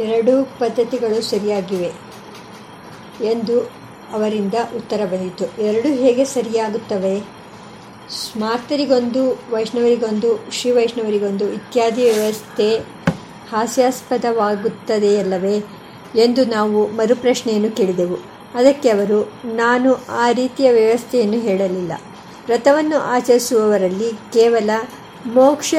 ಎರಡೂ ಪದ್ಧತಿಗಳು ಸರಿಯಾಗಿವೆ ಎಂದು ಅವರಿಂದ ಉತ್ತರ ಬಂದಿತು. ಎರಡೂ ಹೇಗೆ ಸರಿಯಾಗುತ್ತವೆ? ಸ್ಮಾರ್ತರಿಗೊಂದು, ವೈಷ್ಣವರಿಗೊಂದು ಶ್ರೀ ವೈಷ್ಣವರಿಗೊಂದು ಇತ್ಯಾದಿ ವ್ಯವಸ್ಥೆ ಹಾಸ್ಯಾಸ್ಪದವಾಗುತ್ತದೆಯಲ್ಲವೇ ಎಂದು ನಾವು ಮರುಪ್ರಶ್ನೆಯನ್ನು ಕೇಳಿದೆವು. ಅದಕ್ಕೆ ಅವರು, ನಾನು ಆ ರೀತಿಯ ವ್ಯವಸ್ಥೆಯನ್ನು ಹೇಳಲಿಲ್ಲ. ವ್ರತವನ್ನು ಆಚರಿಸುವವರಲ್ಲಿ ಕೇವಲ ಮೋಕ್ಷ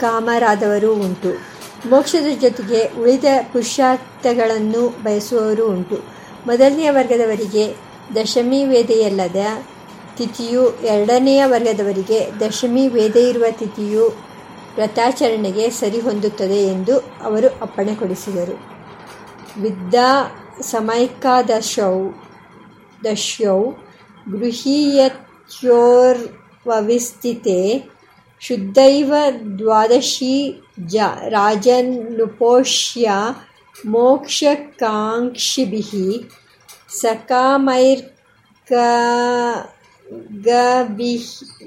ಕಾಮರಾದವರು ಉಂಟು. ಮೋಕ್ಷದ ಜೊತೆಗೆ ಉಳಿದ ಪುರುಷಾರ್ಥಗಳನ್ನು ಬಯಸುವವರು ಉಂಟು. ಮೊದಲನೆಯ ವರ್ಗದವರಿಗೆ ದಶಮಿ ವೇದೆಯಲ್ಲದ ತಿಥಿಯು ಎರಡನೆಯ ವರ್ಗದವರಿಗೆ ದಶಮಿ ವೇದ ಇರುವ ತಿಥಿಯು ವ್ರತಾಚರಣೆಗೆ ಸರಿಹೊಂದುತ್ತದೆ ಎಂದು ಅವರು ಅಪ್ಪಣೆ ಕೊಡಿಸಿದರು. ವಿದ್ಯಾ ಸಮೈಕಾದಶೌ ದಶ್ಯೌ ಗೃಹೀಯತ್ಯೋರ್ವವಿಸ್ಥಿತೆ ಶುದ್ಧೈವ ದ್ವಾದಶಿ ಜ ರಾಜನ್ನುಪೋಷ್ಯ ಮೋಕ್ಷಕಾಂಕ್ಷಿಭಿः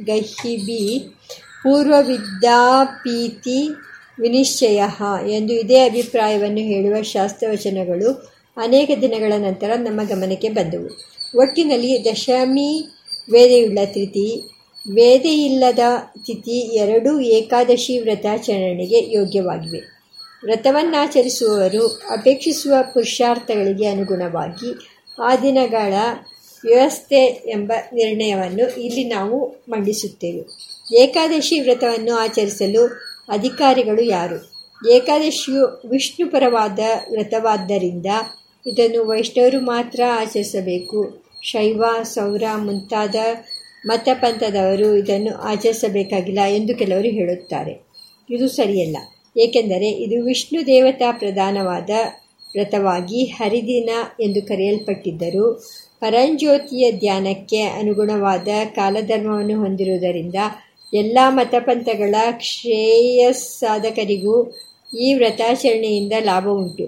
ಗಹಿಭಿ ಪೂರ್ವವಿದ್ಯಾಪೀತಿ ವಿನಿಶ್ಚಯ ಎಂದು ಇದೇ ಅಭಿಪ್ರಾಯವನ್ನು ಹೇಳುವ ಶಾಸ್ತ್ರವಚನಗಳು ಅನೇಕ ದಿನಗಳ ನಂತರ ನಮ್ಮ ಗಮನಕ್ಕೆ ಬಂದವು. ಒಟ್ಟಿನಲ್ಲಿ ದಶಮಿ ವೇದೆಯುಳ್ಳ ತಿಥಿ ವೇದೆಯಿಲ್ಲದ ತಿಥಿ ಎರಡೂ ಏಕಾದಶಿ ವ್ರತಾಚರಣೆಗೆ ಯೋಗ್ಯವಾಗಿವೆ. ವ್ರತವನ್ನಾಚರಿಸುವವರು ಅಪೇಕ್ಷಿಸುವ ಪುರುಷಾರ್ಥಗಳಿಗೆ ಅನುಗುಣವಾಗಿ ಆ ದಿನಗಳ ವ್ಯವಸ್ಥೆ ಎಂಬ ನಿರ್ಣಯವನ್ನು ಇಲ್ಲಿ ನಾವು ಮಂಡಿಸುತ್ತೇವೆ. ಏಕಾದಶಿ ವ್ರತವನ್ನು ಆಚರಿಸಲು ಅಧಿಕಾರಿಗಳು ಯಾರು? ಏಕಾದಶಿಯು ವಿಷ್ಣುಪರವಾದ ವ್ರತವಾದ್ದರಿಂದ ಇದನ್ನು ವೈಷ್ಣವರು ಮಾತ್ರ ಆಚರಿಸಬೇಕು. ಶೈವ, ಸೌರ ಮುಂತಾದ ಮತಪಂಥದವರು ಇದನ್ನು ಆಚರಿಸಬೇಕಾಗಿಲ್ಲ ಎಂದು ಕೆಲವರು ಹೇಳುತ್ತಾರೆ. ಇದು ಸರಿಯಲ್ಲ. ಏಕೆಂದರೆ ಇದು ವಿಷ್ಣು ದೇವತಾ ಪ್ರಧಾನವಾದ ವ್ರತವಾಗಿ ಹರಿದಿನ ಎಂದು ಕರೆಯಲ್ಪಟ್ಟಿದ್ದರೂ ಪರಂಜ್ಯೋತಿಯ ಧ್ಯಾನಕ್ಕೆ ಅನುಗುಣವಾದ ಕಾಲಧರ್ಮವನ್ನು ಹೊಂದಿರುವುದರಿಂದ ಎಲ್ಲ ಮತಪಂಥಗಳ ಶ್ರೇಯಸ್ಸಾಧಕರಿಗೂ ಈ ವ್ರತಾಚರಣೆಯಿಂದ ಲಾಭ ಉಂಟು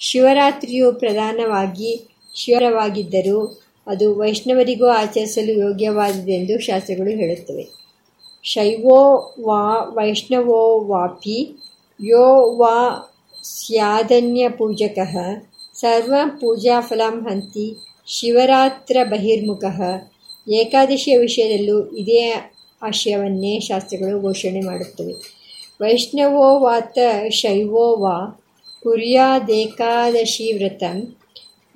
ಶಿವರಾತ್ರಿಯು ಪ್ರಧಾನವಾಗಿ ಶಿವರವಾಗಿದ್ದರೂ ಅದು ವೈಷ್ಣವರಿಗೂ ಆಚರಿಸಲು ಯೋಗ್ಯವಾದುದೆಂದು ಶಾಸ್ತ್ರಗಳು ಹೇಳುತ್ತವೆ. ಶೈವೋ ವಾ ವೈಷ್ಣವೋ ವಾಪಿ ಯೋ ವಾ ಸ್ಯಾದನ್ಯ ಪೂಜಕಃ ಸರ್ವ ಪೂಜಾಫಲಂ ಹಂತಿ ಶಿವರಾತ್ರ ಬಹಿರ್ಮುಖಃ. ಏಕಾದಶಿಯ ವಿಷಯದಲ್ಲೂ ಇದೇ ಆಶಯವನ್ನೇ ಶಾಸ್ತ್ರಗಳು ಘೋಷಣೆ ಮಾಡುತ್ತವೆ. ವೈಷ್ಣವೋ ವಾತ ಶೈವೋ ವಾ ಕುರ್ಯಾದೇಕಾದಶಿ ವ್ರತಂ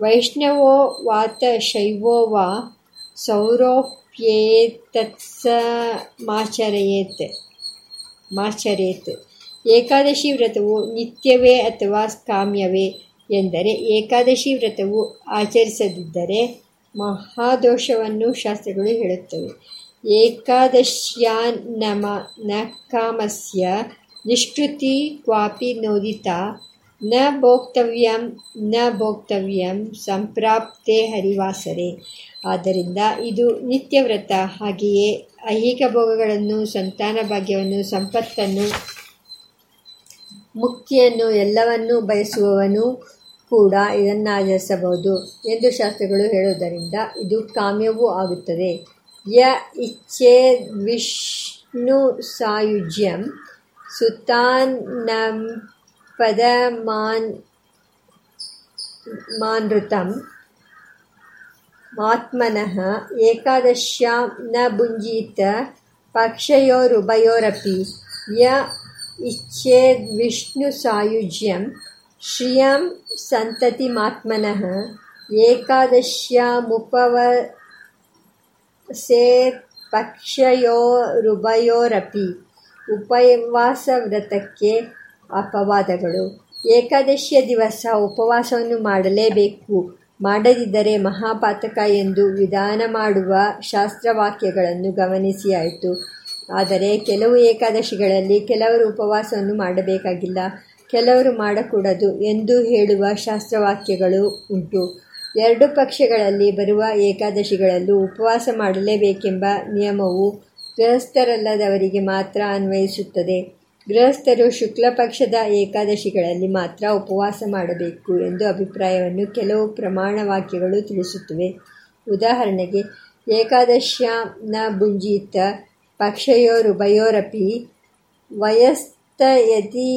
ವೈಷ್ಣವೋ ವಾತ ಶೈವೋ ವಾ ಸೌರೋಪ್ಯೇತತ್ಸಮಾಚರೆಯೇತ್ ಮಾಚರೇತ್ ಏಕಾದಶಿ ವ್ರತವು ನಿತ್ಯವೇ ಅಥವಾ ಕಾಮ್ಯವೇ ಎಂದರೆ ಏಕಾದಶಿ ವ್ರತವು ಆಚರಿಸದಿದ್ದರೆ ಮಹಾದೋಷವನ್ನು ಶಾಸ್ತ್ರಗಳು ಹೇಳುತ್ತವೆ. ಏಕಾದಶ್ಯಾನ್ನಮ ನ ಕಾಮಸ್ಯ ನಿಷ್ಕೃತಿ ಕ್ವಾಪಿ ನೋದಿತ ನ ಭೋಕ್ತವ್ಯಂ ನ ಭೋಕ್ತವ್ಯಂ ಸಂಪ್ರಾಪ್ತೆ ಹರಿವಾಸರೆ. ಆದ್ದರಿಂದ ಇದು ನಿತ್ಯವ್ರತ ಹಾಗೆಯೇ ಐಹಿಕ ಭೋಗಗಳನ್ನು, ಸಂತಾನ ಭಾಗ್ಯವನ್ನು, ಸಂಪತ್ತನ್ನು, ಮುಕ್ತಿಯನ್ನು ಎಲ್ಲವನ್ನೂ ಬಯಸುವವನು ಕೂಡ ಇದನ್ನು ಆಚರಿಸಬಹುದು ಎಂದು ಶಾಸ್ತ್ರಗಳು ಹೇಳುವುದರಿಂದ ಇದು ಕಾಮ್ಯವೂ ಆಗುತ್ತದೆ. ಯ ಇಚ್ಛೆ ವಿಷ್ಣು ಸಾಯುಜ್ಯಂ ಸುತಾನ್ನಂ ಪದಮಾನ್ ಮಾನೃತಂ ಆತ್ಮನಃ ಏಕಾದಶ್ಯಾಂ ನ ಭುಂಜೀತ ಪಕ್ಷಯೋರುಭಯೋರಪಿ ಯ ಇಚ್ಛೇದ್ವಿಷ್ಣು ಸಾಯುಜ್ಯಂ ಶ್ರಿಯಂ ಸಂತತಿಮಾತ್ಮನಃ ಏಕಾದಶ್ಯಾಮುಪವಸೇತ್ ಪಕ್ಷಯೋರುಭಯೋರಪಿ ಉಪವಾಸ ವ್ರತಕ್ಕೆ ಅಪವಾದಗಳು. ಏಕಾದಶಿಯ ದಿವಸ ಉಪವಾಸವನ್ನು ಮಾಡಲೇಬೇಕು. ಮಾಡದಿದ್ದರೆ ಮಹಾಪಾತಕ ಎಂದು ವಿಧಾನ ಮಾಡುವ ಶಾಸ್ತ್ರವಾಕ್ಯಗಳನ್ನು ಗಮನಿಸಿ ಆಯಿತು ಆದರೆ ಕೆಲವು ಏಕಾದಶಿಗಳಲ್ಲಿ ಕೆಲವರು ಉಪವಾಸವನ್ನು ಮಾಡಬೇಕಾಗಿಲ್ಲ. ಕೆಲವರು ಮಾಡಕೂಡದು ಎಂದು ಹೇಳುವ ಶಾಸ್ತ್ರವಾಕ್ಯಗಳು ಉಂಟು. ಎರಡು ಪಕ್ಷಗಳಲ್ಲಿ ಬರುವ ಏಕಾದಶಿಗಳಲ್ಲೂ ಉಪವಾಸ ಮಾಡಲೇಬೇಕೆಂಬ ನಿಯಮವು ಗೃಹಸ್ಥರಲ್ಲದವರಿಗೆ ಮಾತ್ರ ಅನ್ವಯಿಸುತ್ತದೆ. ಗೃಹಸ್ಥರು ಶುಕ್ಲ ಪಕ್ಷದ ಏಕಾದಶಿಗಳಲ್ಲಿ ಮಾತ್ರ ಉಪವಾಸ ಮಾಡಬೇಕು ಎಂದು ಅಭಿಪ್ರಾಯವನ್ನು ಕೆಲವು ಪ್ರಮಾಣ ವಾಕ್ಯಗಳು ತಿಳಿಸುತ್ತವೆ. ಉದಾಹರಣೆಗೆ ಏಕಾದಶ್ಯಾಂ ನ ಭುಂಜೀತ ವಯಸ್ತಯತಿ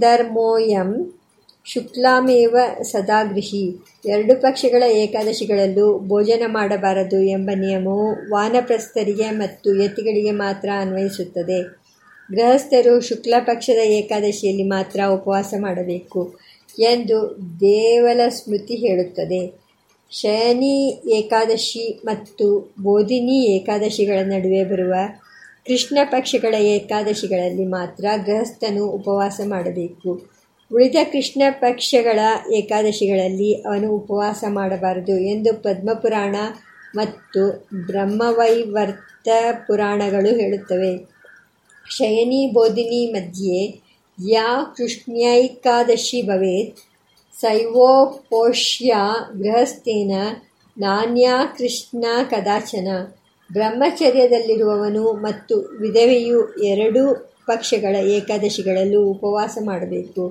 ಧರ್ಮೋಯಂ ಶುಕ್ಲಾಮೇವ ಸದಾಗೃಹಿ. ಎರಡು ಪಕ್ಷಗಳ ಏಕಾದಶಿಗಳಲ್ಲೂ ಭೋಜನ ಮಾಡಬಾರದು ಎಂಬ ನಿಯಮವು ವಾನಪ್ರಸ್ಥರಿಗೆ ಮತ್ತು ಯತಿಗಳಿಗೆ ಮಾತ್ರ ಅನ್ವಯಿಸುತ್ತದೆ. ಗೃಹಸ್ಥರು ಶುಕ್ಲ ಪಕ್ಷದ ಏಕಾದಶಿಯಲ್ಲಿ ಮಾತ್ರ ಉಪವಾಸ ಮಾಡಬೇಕು ಎಂದು ದೇವಲ ಸ್ಮೃತಿ ಹೇಳುತ್ತದೆ. ಶಯನಿ ಏಕಾದಶಿ ಮತ್ತು ಬೋಧಿನಿ ಏಕಾದಶಿಗಳ ನಡುವೆ ಬರುವ ಕೃಷ್ಣ ಪಕ್ಷಗಳ ಏಕಾದಶಿಗಳಲ್ಲಿ ಮಾತ್ರ ಗೃಹಸ್ಥನು ಉಪವಾಸ ಮಾಡಬೇಕು. ಉಳಿದ ಕೃಷ್ಣ ಪಕ್ಷಗಳ ಏಕಾದಶಿಗಳಲ್ಲಿ ಅವನು ಉಪವಾಸ ಮಾಡಬಾರದು ಎಂದು ಪದ್ಮಪುರಾಣ ಮತ್ತು ಬ್ರಹ್ಮವೈವರ್ತ ಪುರಾಣಗಳು ಹೇಳುತ್ತವೆ. ಶಯನಿ ಬೋಧಿನಿ ಮಧ್ಯೆ ಯಾ ಕೃಷ್ಣ್ಯೈಕಾದಶಿ ಭವೇತ್ ಸೈವೋಪೋಷ್ಯ ಗೃಹಸ್ಥೇನ, ನಾನ್ಯಾ ಕೃಷ್ಣ ಕದಾಚನ. ಬ್ರಹ್ಮಚರ್ಯದಲ್ಲಿರುವವನು ಮತ್ತು ವಿಧವೆಯು ಎರಡೂ ಪಕ್ಷಗಳ ಏಕಾದಶಿಗಳಲ್ಲೂ ಉಪವಾಸ ಮಾಡಬೇಕು.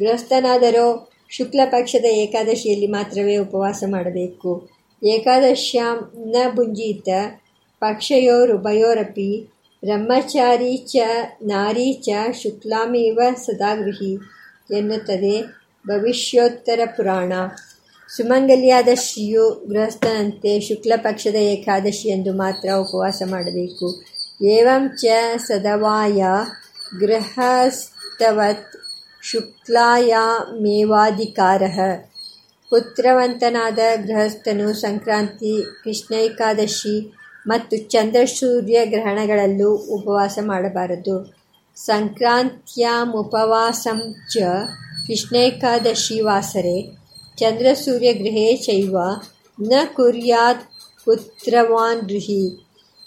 ಗೃಹಸ್ಥನಾದರೋ ಶುಕ್ಲ ಪಕ್ಷದ ಏಕಾದಶಿಯಲ್ಲಿ ಮಾತ್ರವೇ ಉಪವಾಸ ಮಾಡಬೇಕು. ಏಕಾದಶ್ಯಾಂ ನ ಭುಂಜೀತ ಪಕ್ಷಯೋರುಭಯೋರಪಿ ಬ್ರಹ್ಮಚಾರಿ ಚ ನಾರಿ ಚ ಶುಕ್ಲಾಮೇವ ಸದಾಗೃಹಿ ಎನ್ನುತ್ತದೆ ಭವಿಷ್ಯೋತ್ತರ ಪುರಾಣ. ಸುಮಂಗಲಿಯಾದ ಶ್ರೀಯು ಗೃಹಸ್ಥನಂತೆ ಶುಕ್ಲ ಪಕ್ಷದ ಏಕಾದಶಿಯಂದು ಮಾತ್ರ ಉಪವಾಸ ಮಾಡಬೇಕು. ಏವಂ ಚ ಸದವಾಯ ಗೃಹಸ್ಥವತ್ ಶುಕ್ಲಾಯಾಮೇವಾಧಿಕಾರ. ಪುತ್ರವಂತನಾದ ಗೃಹಸ್ಥನು ಸಂಕ್ರಾಂತಿ ಕೃಷ್ಣೈಕಾದಶಿ ಮತ್ತು ಚಂದ್ರಸೂರ್ಯ ಗ್ರಹಣಗಳಲ್ಲೂ ಉಪವಾಸ ಮಾಡಬಾರದು. ಸಂಕ್ರಾಂತ್ಯಾಮುಪವಾಸಂ ಚ ವಾಸರೆ. ಚಂದ್ರಸೂರ್ಯಗೃಹೇ ಶೈವ ನ ಕುರ್ಯಾತ್ ಪುತ್ರವಾನ್ ಗೃಹಿ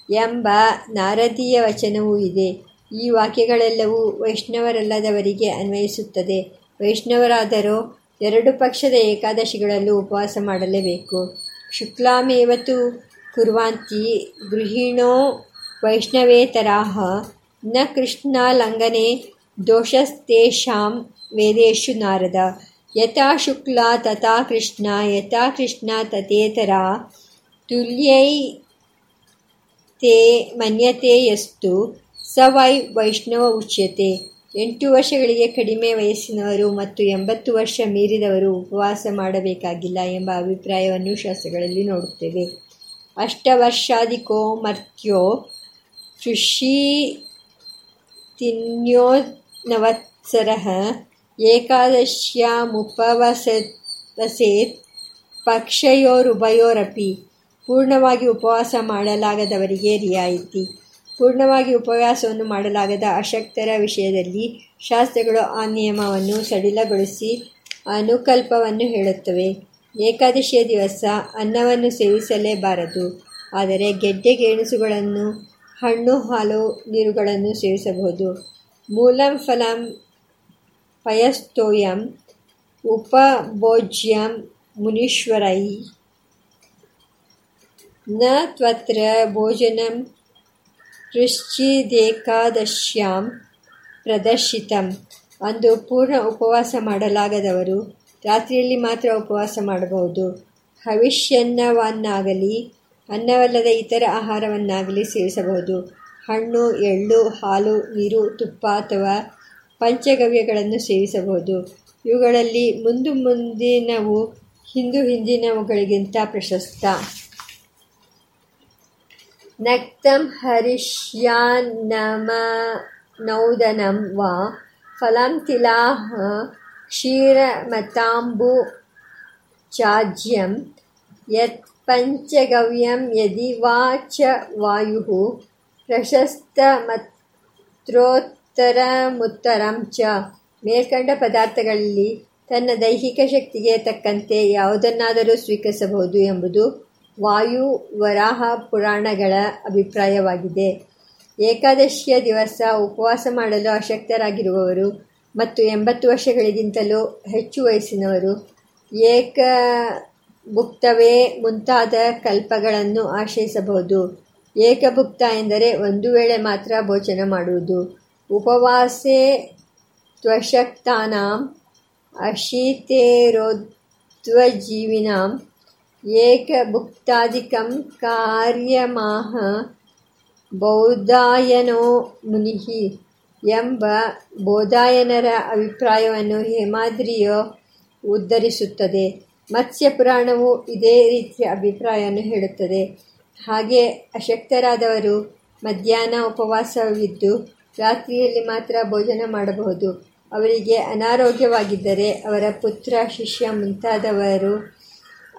ಎಂಬ ನಾರದೀಯ ವಚನವೂ ಇದೆ. ಈ ವಾಕ್ಯಗಳೆಲ್ಲವೂ ವೈಷ್ಣವರಲ್ಲದವರಿಗೆ ಅನ್ವಯಿಸುತ್ತದೆ. ವೈಷ್ಣವರಾದರೂ ಎರಡು ಪಕ್ಷದ ಏಕಾದಶಿಗಳಲ್ಲೂ ಉಪವಾಸ ಮಾಡಲೇಬೇಕು. ಶುಕ್ಲಾಮೇವತು ಕುರ್ವಾಂತಿ ಗೃಹಿಣೋ ವೈಷ್ಣವೇತರಾಹ ನ ಕೃಷ್ಣಾಲಂಘನೆ ದೋಷಸ್ತೇಷಾಂ ವೇದೇಶು ನಾರದ ಯಥಾ ಶುಕ್ಲ ತಥಾ ಕೃಷ್ಣ ಯಥಾ ಕೃಷ್ಣ ತಥೇತರ ತುಲ್ಯೈ ತೇ ಮನ್ಯತೆ ಯಸ್ತು ಸ ವೈ ವೈಷ್ಣವ ಉಚ್ಯತೆ ಎಂಟು ವರ್ಷಗಳಿಗೆ ಕಡಿಮೆ ವಯಸ್ಸಿನವರು ಮತ್ತು ಎಂಬತ್ತು ವರ್ಷ ಮೀರಿದವರು ಉಪವಾಸ ಮಾಡಬೇಕಾಗಿಲ್ಲ ಎಂಬ ಅಭಿಪ್ರಾಯವನ್ನು ಶಾಸ್ತ್ರಗಳಲ್ಲಿ ನೋಡುತ್ತೇವೆ. ಅಷ್ಟವರ್ಷಾಧಿಕೋ ಮರ್ತ್ಯೋ ಕೃಷಿ ತಿನ್ಯೋನವತ್ಸರ ಏಕಾದಶ್ಯಾಮುಪವಸೇತ್ ಪಕ್ಷಯೋರುಭಯೋರಪಿ. ಪೂರ್ಣವಾಗಿ ಉಪವಾಸ ಮಾಡಲಾಗದವರಿಗೆ ರಿಯಾಯಿತಿ. ಪೂರ್ಣವಾಗಿ ಉಪವಾಸವನ್ನು ಮಾಡಲಾಗದ ಅಶಕ್ತರ ವಿಷಯದಲ್ಲಿ ಶಾಸ್ತ್ರಗಳು ಆ ನಿಯಮವನ್ನು ಸಡಿಲಗೊಳಿಸಿ ಅನುಕಲ್ಪವನ್ನು ಹೇಳುತ್ತವೆ. ಏಕಾದಶಿಯ ದಿವಸ ಅನ್ನವನ್ನು ಸೇವಿಸಲೇಬಾರದು. ಆದರೆ ಗೆಡ್ಡೆ ಗೆಣಸುಗಳನ್ನು, ಹಣ್ಣು ಹಾಲು ನೀರುಗಳನ್ನು ಸೇವಿಸಬಹುದು. ಮೂಲಂ ಫಲಂ ಪಯಸ್ತೋಯಂ ಉಪಭೋಜ್ಯಂ ಮುನೀಶ್ವರೈ. ನ ತ್ವತ್ರ ಭೋಜನಂ ಕೃಶ್ಚಿದೇಕಾದಶ್ಯಾಂ ಪ್ರದರ್ಶಿತಂ. ಅಂದು ಪೂರ್ಣ ಉಪವಾಸ ಮಾಡಲಾಗದವರು ರಾತ್ರಿಯಲ್ಲಿ ಮಾತ್ರ ಉಪವಾಸ ಮಾಡಬಹುದು. ಹವಿಷ್ಯನ್ನವನ್ನಾಗಲಿ, ಅನ್ನವಲ್ಲದ ಇತರ ಆಹಾರವನ್ನಾಗಲಿ ಸೇವಿಸಬಹುದು. ಹಣ್ಣು, ಎಳ್ಳು, ಹಾಲು, ನೀರು, ತುಪ್ಪ ಅಥವಾ ಪಂಚಗವ್ಯಗಳನ್ನು ಸೇವಿಸಬಹುದು. ಇವುಗಳಲ್ಲಿ ಮುಂದು ಮುಂದಿನವು ಹಿಂದೂ ಹಿಂದಿನವುಗಳಿಗಿಂತ ಪ್ರಶಸ್ತ. ನಕ್ತಂ ಹರಿಷ್ಯಾನ್ನಮನೌದನಂ ವಾ ಫಲಂ ತಿಲಾಹ ಕ್ಷೀರಮತಾಂಬು ಚಾಜ್ಯಂ ಯತ್ ಪಂಚಗವ್ಯಂ ಯದಿ वायुः ಪ್ರಶಸ್ತಮತ್ರೋತ್ತರಮುತ್ತರಂ ಚ. ಮೇಲ್ಕಂಡ ಪದಾರ್ಥಗಳಲ್ಲಿ ತನ್ನ ದೈಹಿಕ ಶಕ್ತಿಗೆ ತಕ್ಕಂತೆ ಯಾವುದನ್ನಾದರೂ ಸ್ವೀಕರಿಸಬಹುದು ಎಂಬುದು ವಾಯು ವರಾಹ ಪುರಾಣಗಳ ಅಭಿಪ್ರಾಯವಾಗಿದೆ. ಏಕಾದಶಿಯ ದಿವಸ ಉಪವಾಸ ಮಾಡಲು ಅಶಕ್ತರಾಗಿರುವವರು ಮತ್ತು ಎಂಬತ್ತು ವರ್ಷಗಳಿಗಿಂತಲೂ ಹೆಚ್ಚು ವಯಸ್ಸಿನವರು ಏಕ ಭುಕ್ತವೇ ಮುಂತಾದ ಕಲ್ಪಗಳನ್ನು ಆಶ್ರಯಿಸಬಹುದು. ಏಕಭುಕ್ತ ಎಂದರೆ ಒಂದು ವೇಳೆ ಮಾತ್ರ ಭೋಜನ ಮಾಡುವುದು. ಉಪವಾಸೆ ತ್ವಶಕ್ತಾನಾಂ ಅಶೀತೇರೋದ್ವಜೀವಿನಾಂ ಏಕಭುಕ್ತಾದಿಕಂ ಕಾರ್ಯಮಾಹ ಬೌದ್ಧಾಯನೋ ಮುನಿ ಎಂಬ ಬೋಧಾಯನರ ಅಭಿಪ್ರಾಯವನ್ನು ಹೇಮಾದ್ರಿಯು ಉದ್ಧರಿಸುತ್ತದೆ. ಮತ್ಸ್ಯ ಪುರಾಣವು ಇದೇ ರೀತಿಯ ಅಭಿಪ್ರಾಯವನ್ನು ಹೇಳುತ್ತದೆ. ಹಾಗೆ ಅಶಕ್ತರಾದವರು ಮಧ್ಯಾಹ್ನ ಉಪವಾಸವಿದ್ದು ರಾತ್ರಿಯಲ್ಲಿ ಮಾತ್ರ ಭೋಜನ ಮಾಡಬಹುದು. ಅವರಿಗೆ ಅನಾರೋಗ್ಯವಾಗಿದ್ದರೆ ಅವರ ಪುತ್ರ, ಶಿಷ್ಯ ಮುಂತಾದವರು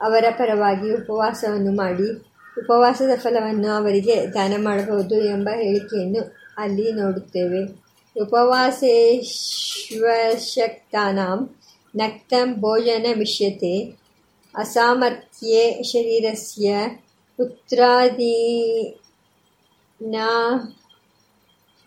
ಅವರ ಪರವಾಗಿ ಉಪವಾಸವನ್ನು ಮಾಡಿ ಉಪವಾಸದ ಫಲವನ್ನು ಅವರಿಗೆ ದಾನ ಮಾಡಬಹುದು ಎಂಬ ಹೇಳಿಕೆಯನ್ನು ಅಲ್ಲಿ ನೋಡುತ್ತೇವೆ. ಭೋಜನ ಮಿಷ್ಯತೆ ಅಸಾಮರ್ಥ್ಯೆ ಶರೀರಸ್ಯ ಪುತ್ರಾದೀನಾ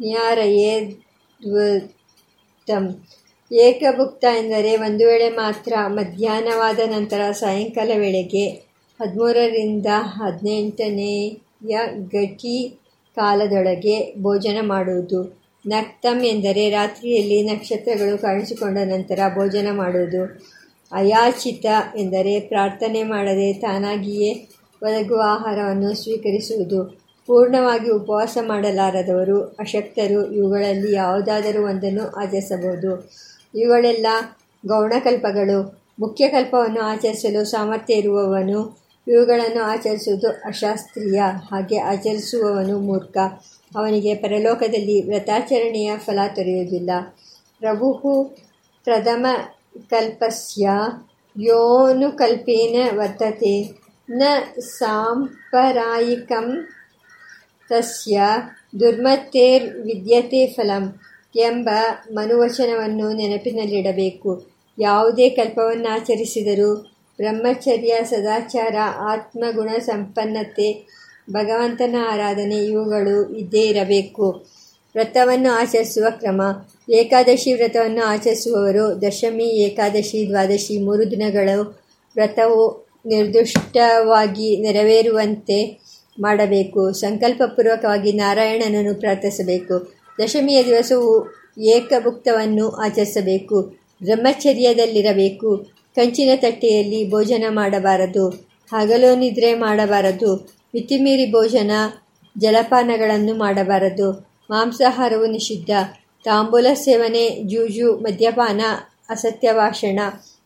ನ್ಯಾರಯೇದ್ವತಂ ಏಕಭುಕ್ತ ಎಂದರೆ ಒಂದು ವೇಳೆ ಮಾತ್ರ ಮಧ್ಯಾಹ್ನವಾದ ನಂತರ ಸಾಯಂಕಾಲ ವೇಳೆಗೆ ಹದಿಮೂರರಿಂದ ಹದಿನೆಂಟನೆಯ ಗಟಿ ಕಾಲದೊಳಗೆ ಭೋಜನ ಮಾಡುವುದು. ನಕ್ತಂ ಎಂದರೆ ರಾತ್ರಿಯಲ್ಲಿ ನಕ್ಷತ್ರಗಳು ಕಾಣಿಸಿಕೊಂಡ ನಂತರ ಭೋಜನ ಮಾಡುವುದು. ಅಯಾಚಿತ ಎಂದರೆ ಪ್ರಾರ್ಥನೆ ಮಾಡದೆ ತಾನಾಗಿಯೇ ಒದಗುವ ಆಹಾರವನ್ನು ಸ್ವೀಕರಿಸುವುದು. ಪೂರ್ಣವಾಗಿ ಉಪವಾಸ ಮಾಡಲಾರದವರು, ಅಶಕ್ತರು, ಇವುಗಳಲ್ಲಿ ಯಾವುದಾದರೂ ಒಂದನ್ನು ಆಚರಿಸಬಹುದು. ಇವುಗಳೆಲ್ಲ ಗೌಣಕಲ್ಪಗಳು. ಮುಖ್ಯ ಕಲ್ಪವನ್ನು ಆಚರಿಸಲು ಸಾಮರ್ಥ್ಯ ಇರುವವನು ಇವುಗಳನ್ನು ಆಚರಿಸುವುದು ಅಶಾಸ್ತ್ರೀಯ. ಹಾಗೆ ಆಚರಿಸುವವನು ಮೂರ್ಖ. ಅವನಿಗೆ ಪರಲೋಕದಲ್ಲಿ ವ್ರತಾಚರಣೆಯ ಫಲ ದೊರೆಯುವುದಿಲ್ಲ. ಪ್ರಭು ಪ್ರಥಮ ಕಲ್ಪಸ್ಯ ಯೋನುಕಲ್ಪೇನ ವರ್ತತೆ. ನ ಸಾಂಪರಾಯಿಕಂ ತಸ್ಯ ದುರ್ಮತ್ತೇರ್ ವಿದ್ಯತೆ ಫಲಂ ಎಂಬ ಮನುವಚನವನ್ನು ನೆನಪಿನಲ್ಲಿಡಬೇಕು. ಯಾವುದೇ ಕಲ್ಪವನ್ನಾಚರಿಸಿದರೂ ಬ್ರಹ್ಮಚರ್ಯ ಸದಾಚಾರ ಆತ್ಮಗುಣ ಸಂಪನ್ನತೆ ಭಗವಂತನ ಆರಾಧನೆ ಇವುಗಳು ಇದ್ದೇ ಇರಬೇಕು. ವ್ರತವನ್ನು ಆಚರಿಸುವ ಕ್ರಮ. ಏಕಾದಶಿ ವ್ರತವನ್ನು ಆಚರಿಸುವವರು ದಶಮಿ, ಏಕಾದಶಿ, ದ್ವಾದಶಿ ಮೂರು ದಿನಗಳು ವ್ರತವು ನಿರ್ದಿಷ್ಟವಾಗಿ ನೆರವೇರುವಂತೆ ಮಾಡಬೇಕು. ಸಂಕಲ್ಪಪೂರ್ವಕವಾಗಿ ನಾರಾಯಣನನ್ನು ಪ್ರಾರ್ಥಿಸಬೇಕು. ದಶಮಿಯ ದಿವಸವು ಏಕಭುಕ್ತವನ್ನು ಆಚರಿಸಬೇಕು. ಬ್ರಹ್ಮಚರ್ಯದಲ್ಲಿರಬೇಕು. ಕಂಚಿನ ತಟ್ಟೆಯಲ್ಲಿ ಭೋಜನ ಮಾಡಬಾರದು. ಹಗಲು ನಿದ್ರೆ ಮಾಡಬಾರದು. ಮಿತಿಮೀರಿ ಭೋಜನ, ಜಲಪಾನಗಳನ್ನು ಮಾಡಬಾರದು. ಮಾಂಸಾಹಾರವು ನಿಷಿದ್ಧ. ತಾಂಬೂಲ ಸೇವನೆ, ಜೂಜು, ಮದ್ಯಪಾನ ಅಸತ್ಯ ಭಾಷಣ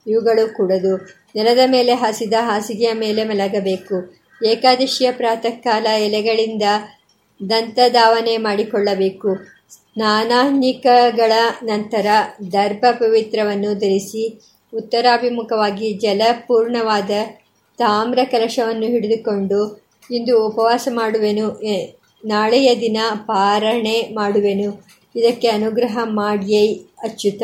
ಇವುಗಳು ಕೂಡದು. ನೆಲದ ಮೇಲೆ ಹಾಸಿದ ಹಾಸಿಗೆಯ ಮೇಲೆ ಮಲಗಬೇಕು. ಏಕಾದಶಿಯ ಪ್ರಾತಃ ಕಾಲ ಎಲೆಗಳಿಂದ ದಂತಧಾವನೆ ಮಾಡಿಕೊಳ್ಳಬೇಕು. ಸ್ನಾನಾನಿಕಗಳ ನಂತರ ದರ್ಭ ಪವಿತ್ರವನ್ನು ಧರಿಸಿ ಉತ್ತರಾಭಿಮುಖವಾಗಿ ಜಲಪೂರ್ಣವಾದ ತಾಮ್ರ ಕಲಶವನ್ನು ಹಿಡಿದುಕೊಂಡು ಇಂದು ಉಪವಾಸ ಮಾಡುವೆನು ನಾಳೆಯ ದಿನ ಪಾರಣೆ ಮಾಡುವೆನು. ಇದಕ್ಕೆ ಅನುಗ್ರಹ ಮಾಡಿಯೇ ಅಚ್ಯುತ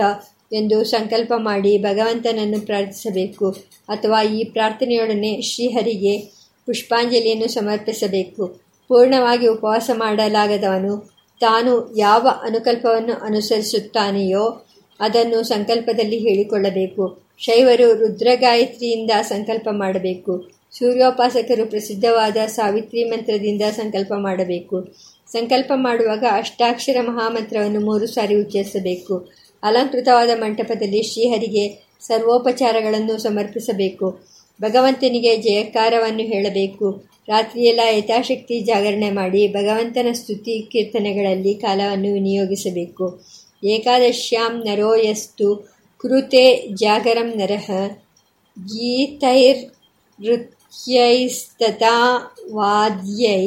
ಎಂದು ಸಂಕಲ್ಪ ಮಾಡಿ ಭಗವಂತನನ್ನು ಪ್ರಾರ್ಥಿಸಬೇಕು, ಅಥವಾ ಈ ಪ್ರಾರ್ಥನೆಯೊಡನೆ ಶ್ರೀಹರಿಗೆ ಪುಷ್ಪಾಂಜಲಿಯನ್ನು ಸಮರ್ಪಿಸಬೇಕು. ಪೂರ್ಣವಾಗಿ ಉಪವಾಸ ಮಾಡಲಾಗದವನು ತಾನು ಯಾವ ಅನುಕಲ್ಪವನ್ನು ಅನುಸರಿಸುತ್ತಾನೆಯೋ ಅದನ್ನು ಸಂಕಲ್ಪದಲ್ಲಿ ಹೇಳಿಕೊಳ್ಳಬೇಕು. ಶೈವರು ರುದ್ರಗಾಯತ್ರಿಯಿಂದ ಸಂಕಲ್ಪ ಮಾಡಬೇಕು. ಸೂರ್ಯೋಪಾಸಕರು ಪ್ರಸಿದ್ಧವಾದ ಸಾವಿತ್ರಿ ಮಂತ್ರದಿಂದ ಸಂಕಲ್ಪ ಮಾಡಬೇಕು. ಸಂಕಲ್ಪ ಮಾಡುವಾಗ ಅಷ್ಟಾಕ್ಷರ ಮಹಾಮಂತ್ರವನ್ನು ಮೂರು ಸಾರಿ ಉಚ್ಚರಿಸಬೇಕು. ಅಲಂಕೃತವಾದ ಮಂಟಪದಲ್ಲಿ ಶ್ರೀಹರಿಗೆ ಸರ್ವೋಪಚಾರಗಳನ್ನು ಸಮರ್ಪಿಸಬೇಕು. ಭಗವಂತನಿಗೆ ಜಯಕಾರವನ್ನು ಹೇಳಬೇಕು. ರಾತ್ರಿಯೆಲ್ಲ ಯಥಾಶಕ್ತಿ ಜಾಗರಣೆ ಮಾಡಿ ಭಗವಂತನ ಸ್ತುತಿ ಕೀರ್ತನೆಗಳಲ್ಲಿ ಕಾಲವನ್ನು ವಿನಿಯೋಗಿಸಬೇಕು. ಏಕಾದಶ್ಯಾಂ ನರೋಯಸ್ತು ಕೃತೆ ಜಾಗರಂ ನರಹ ಗೀತೈರ್ ವಾದ್ಯೈ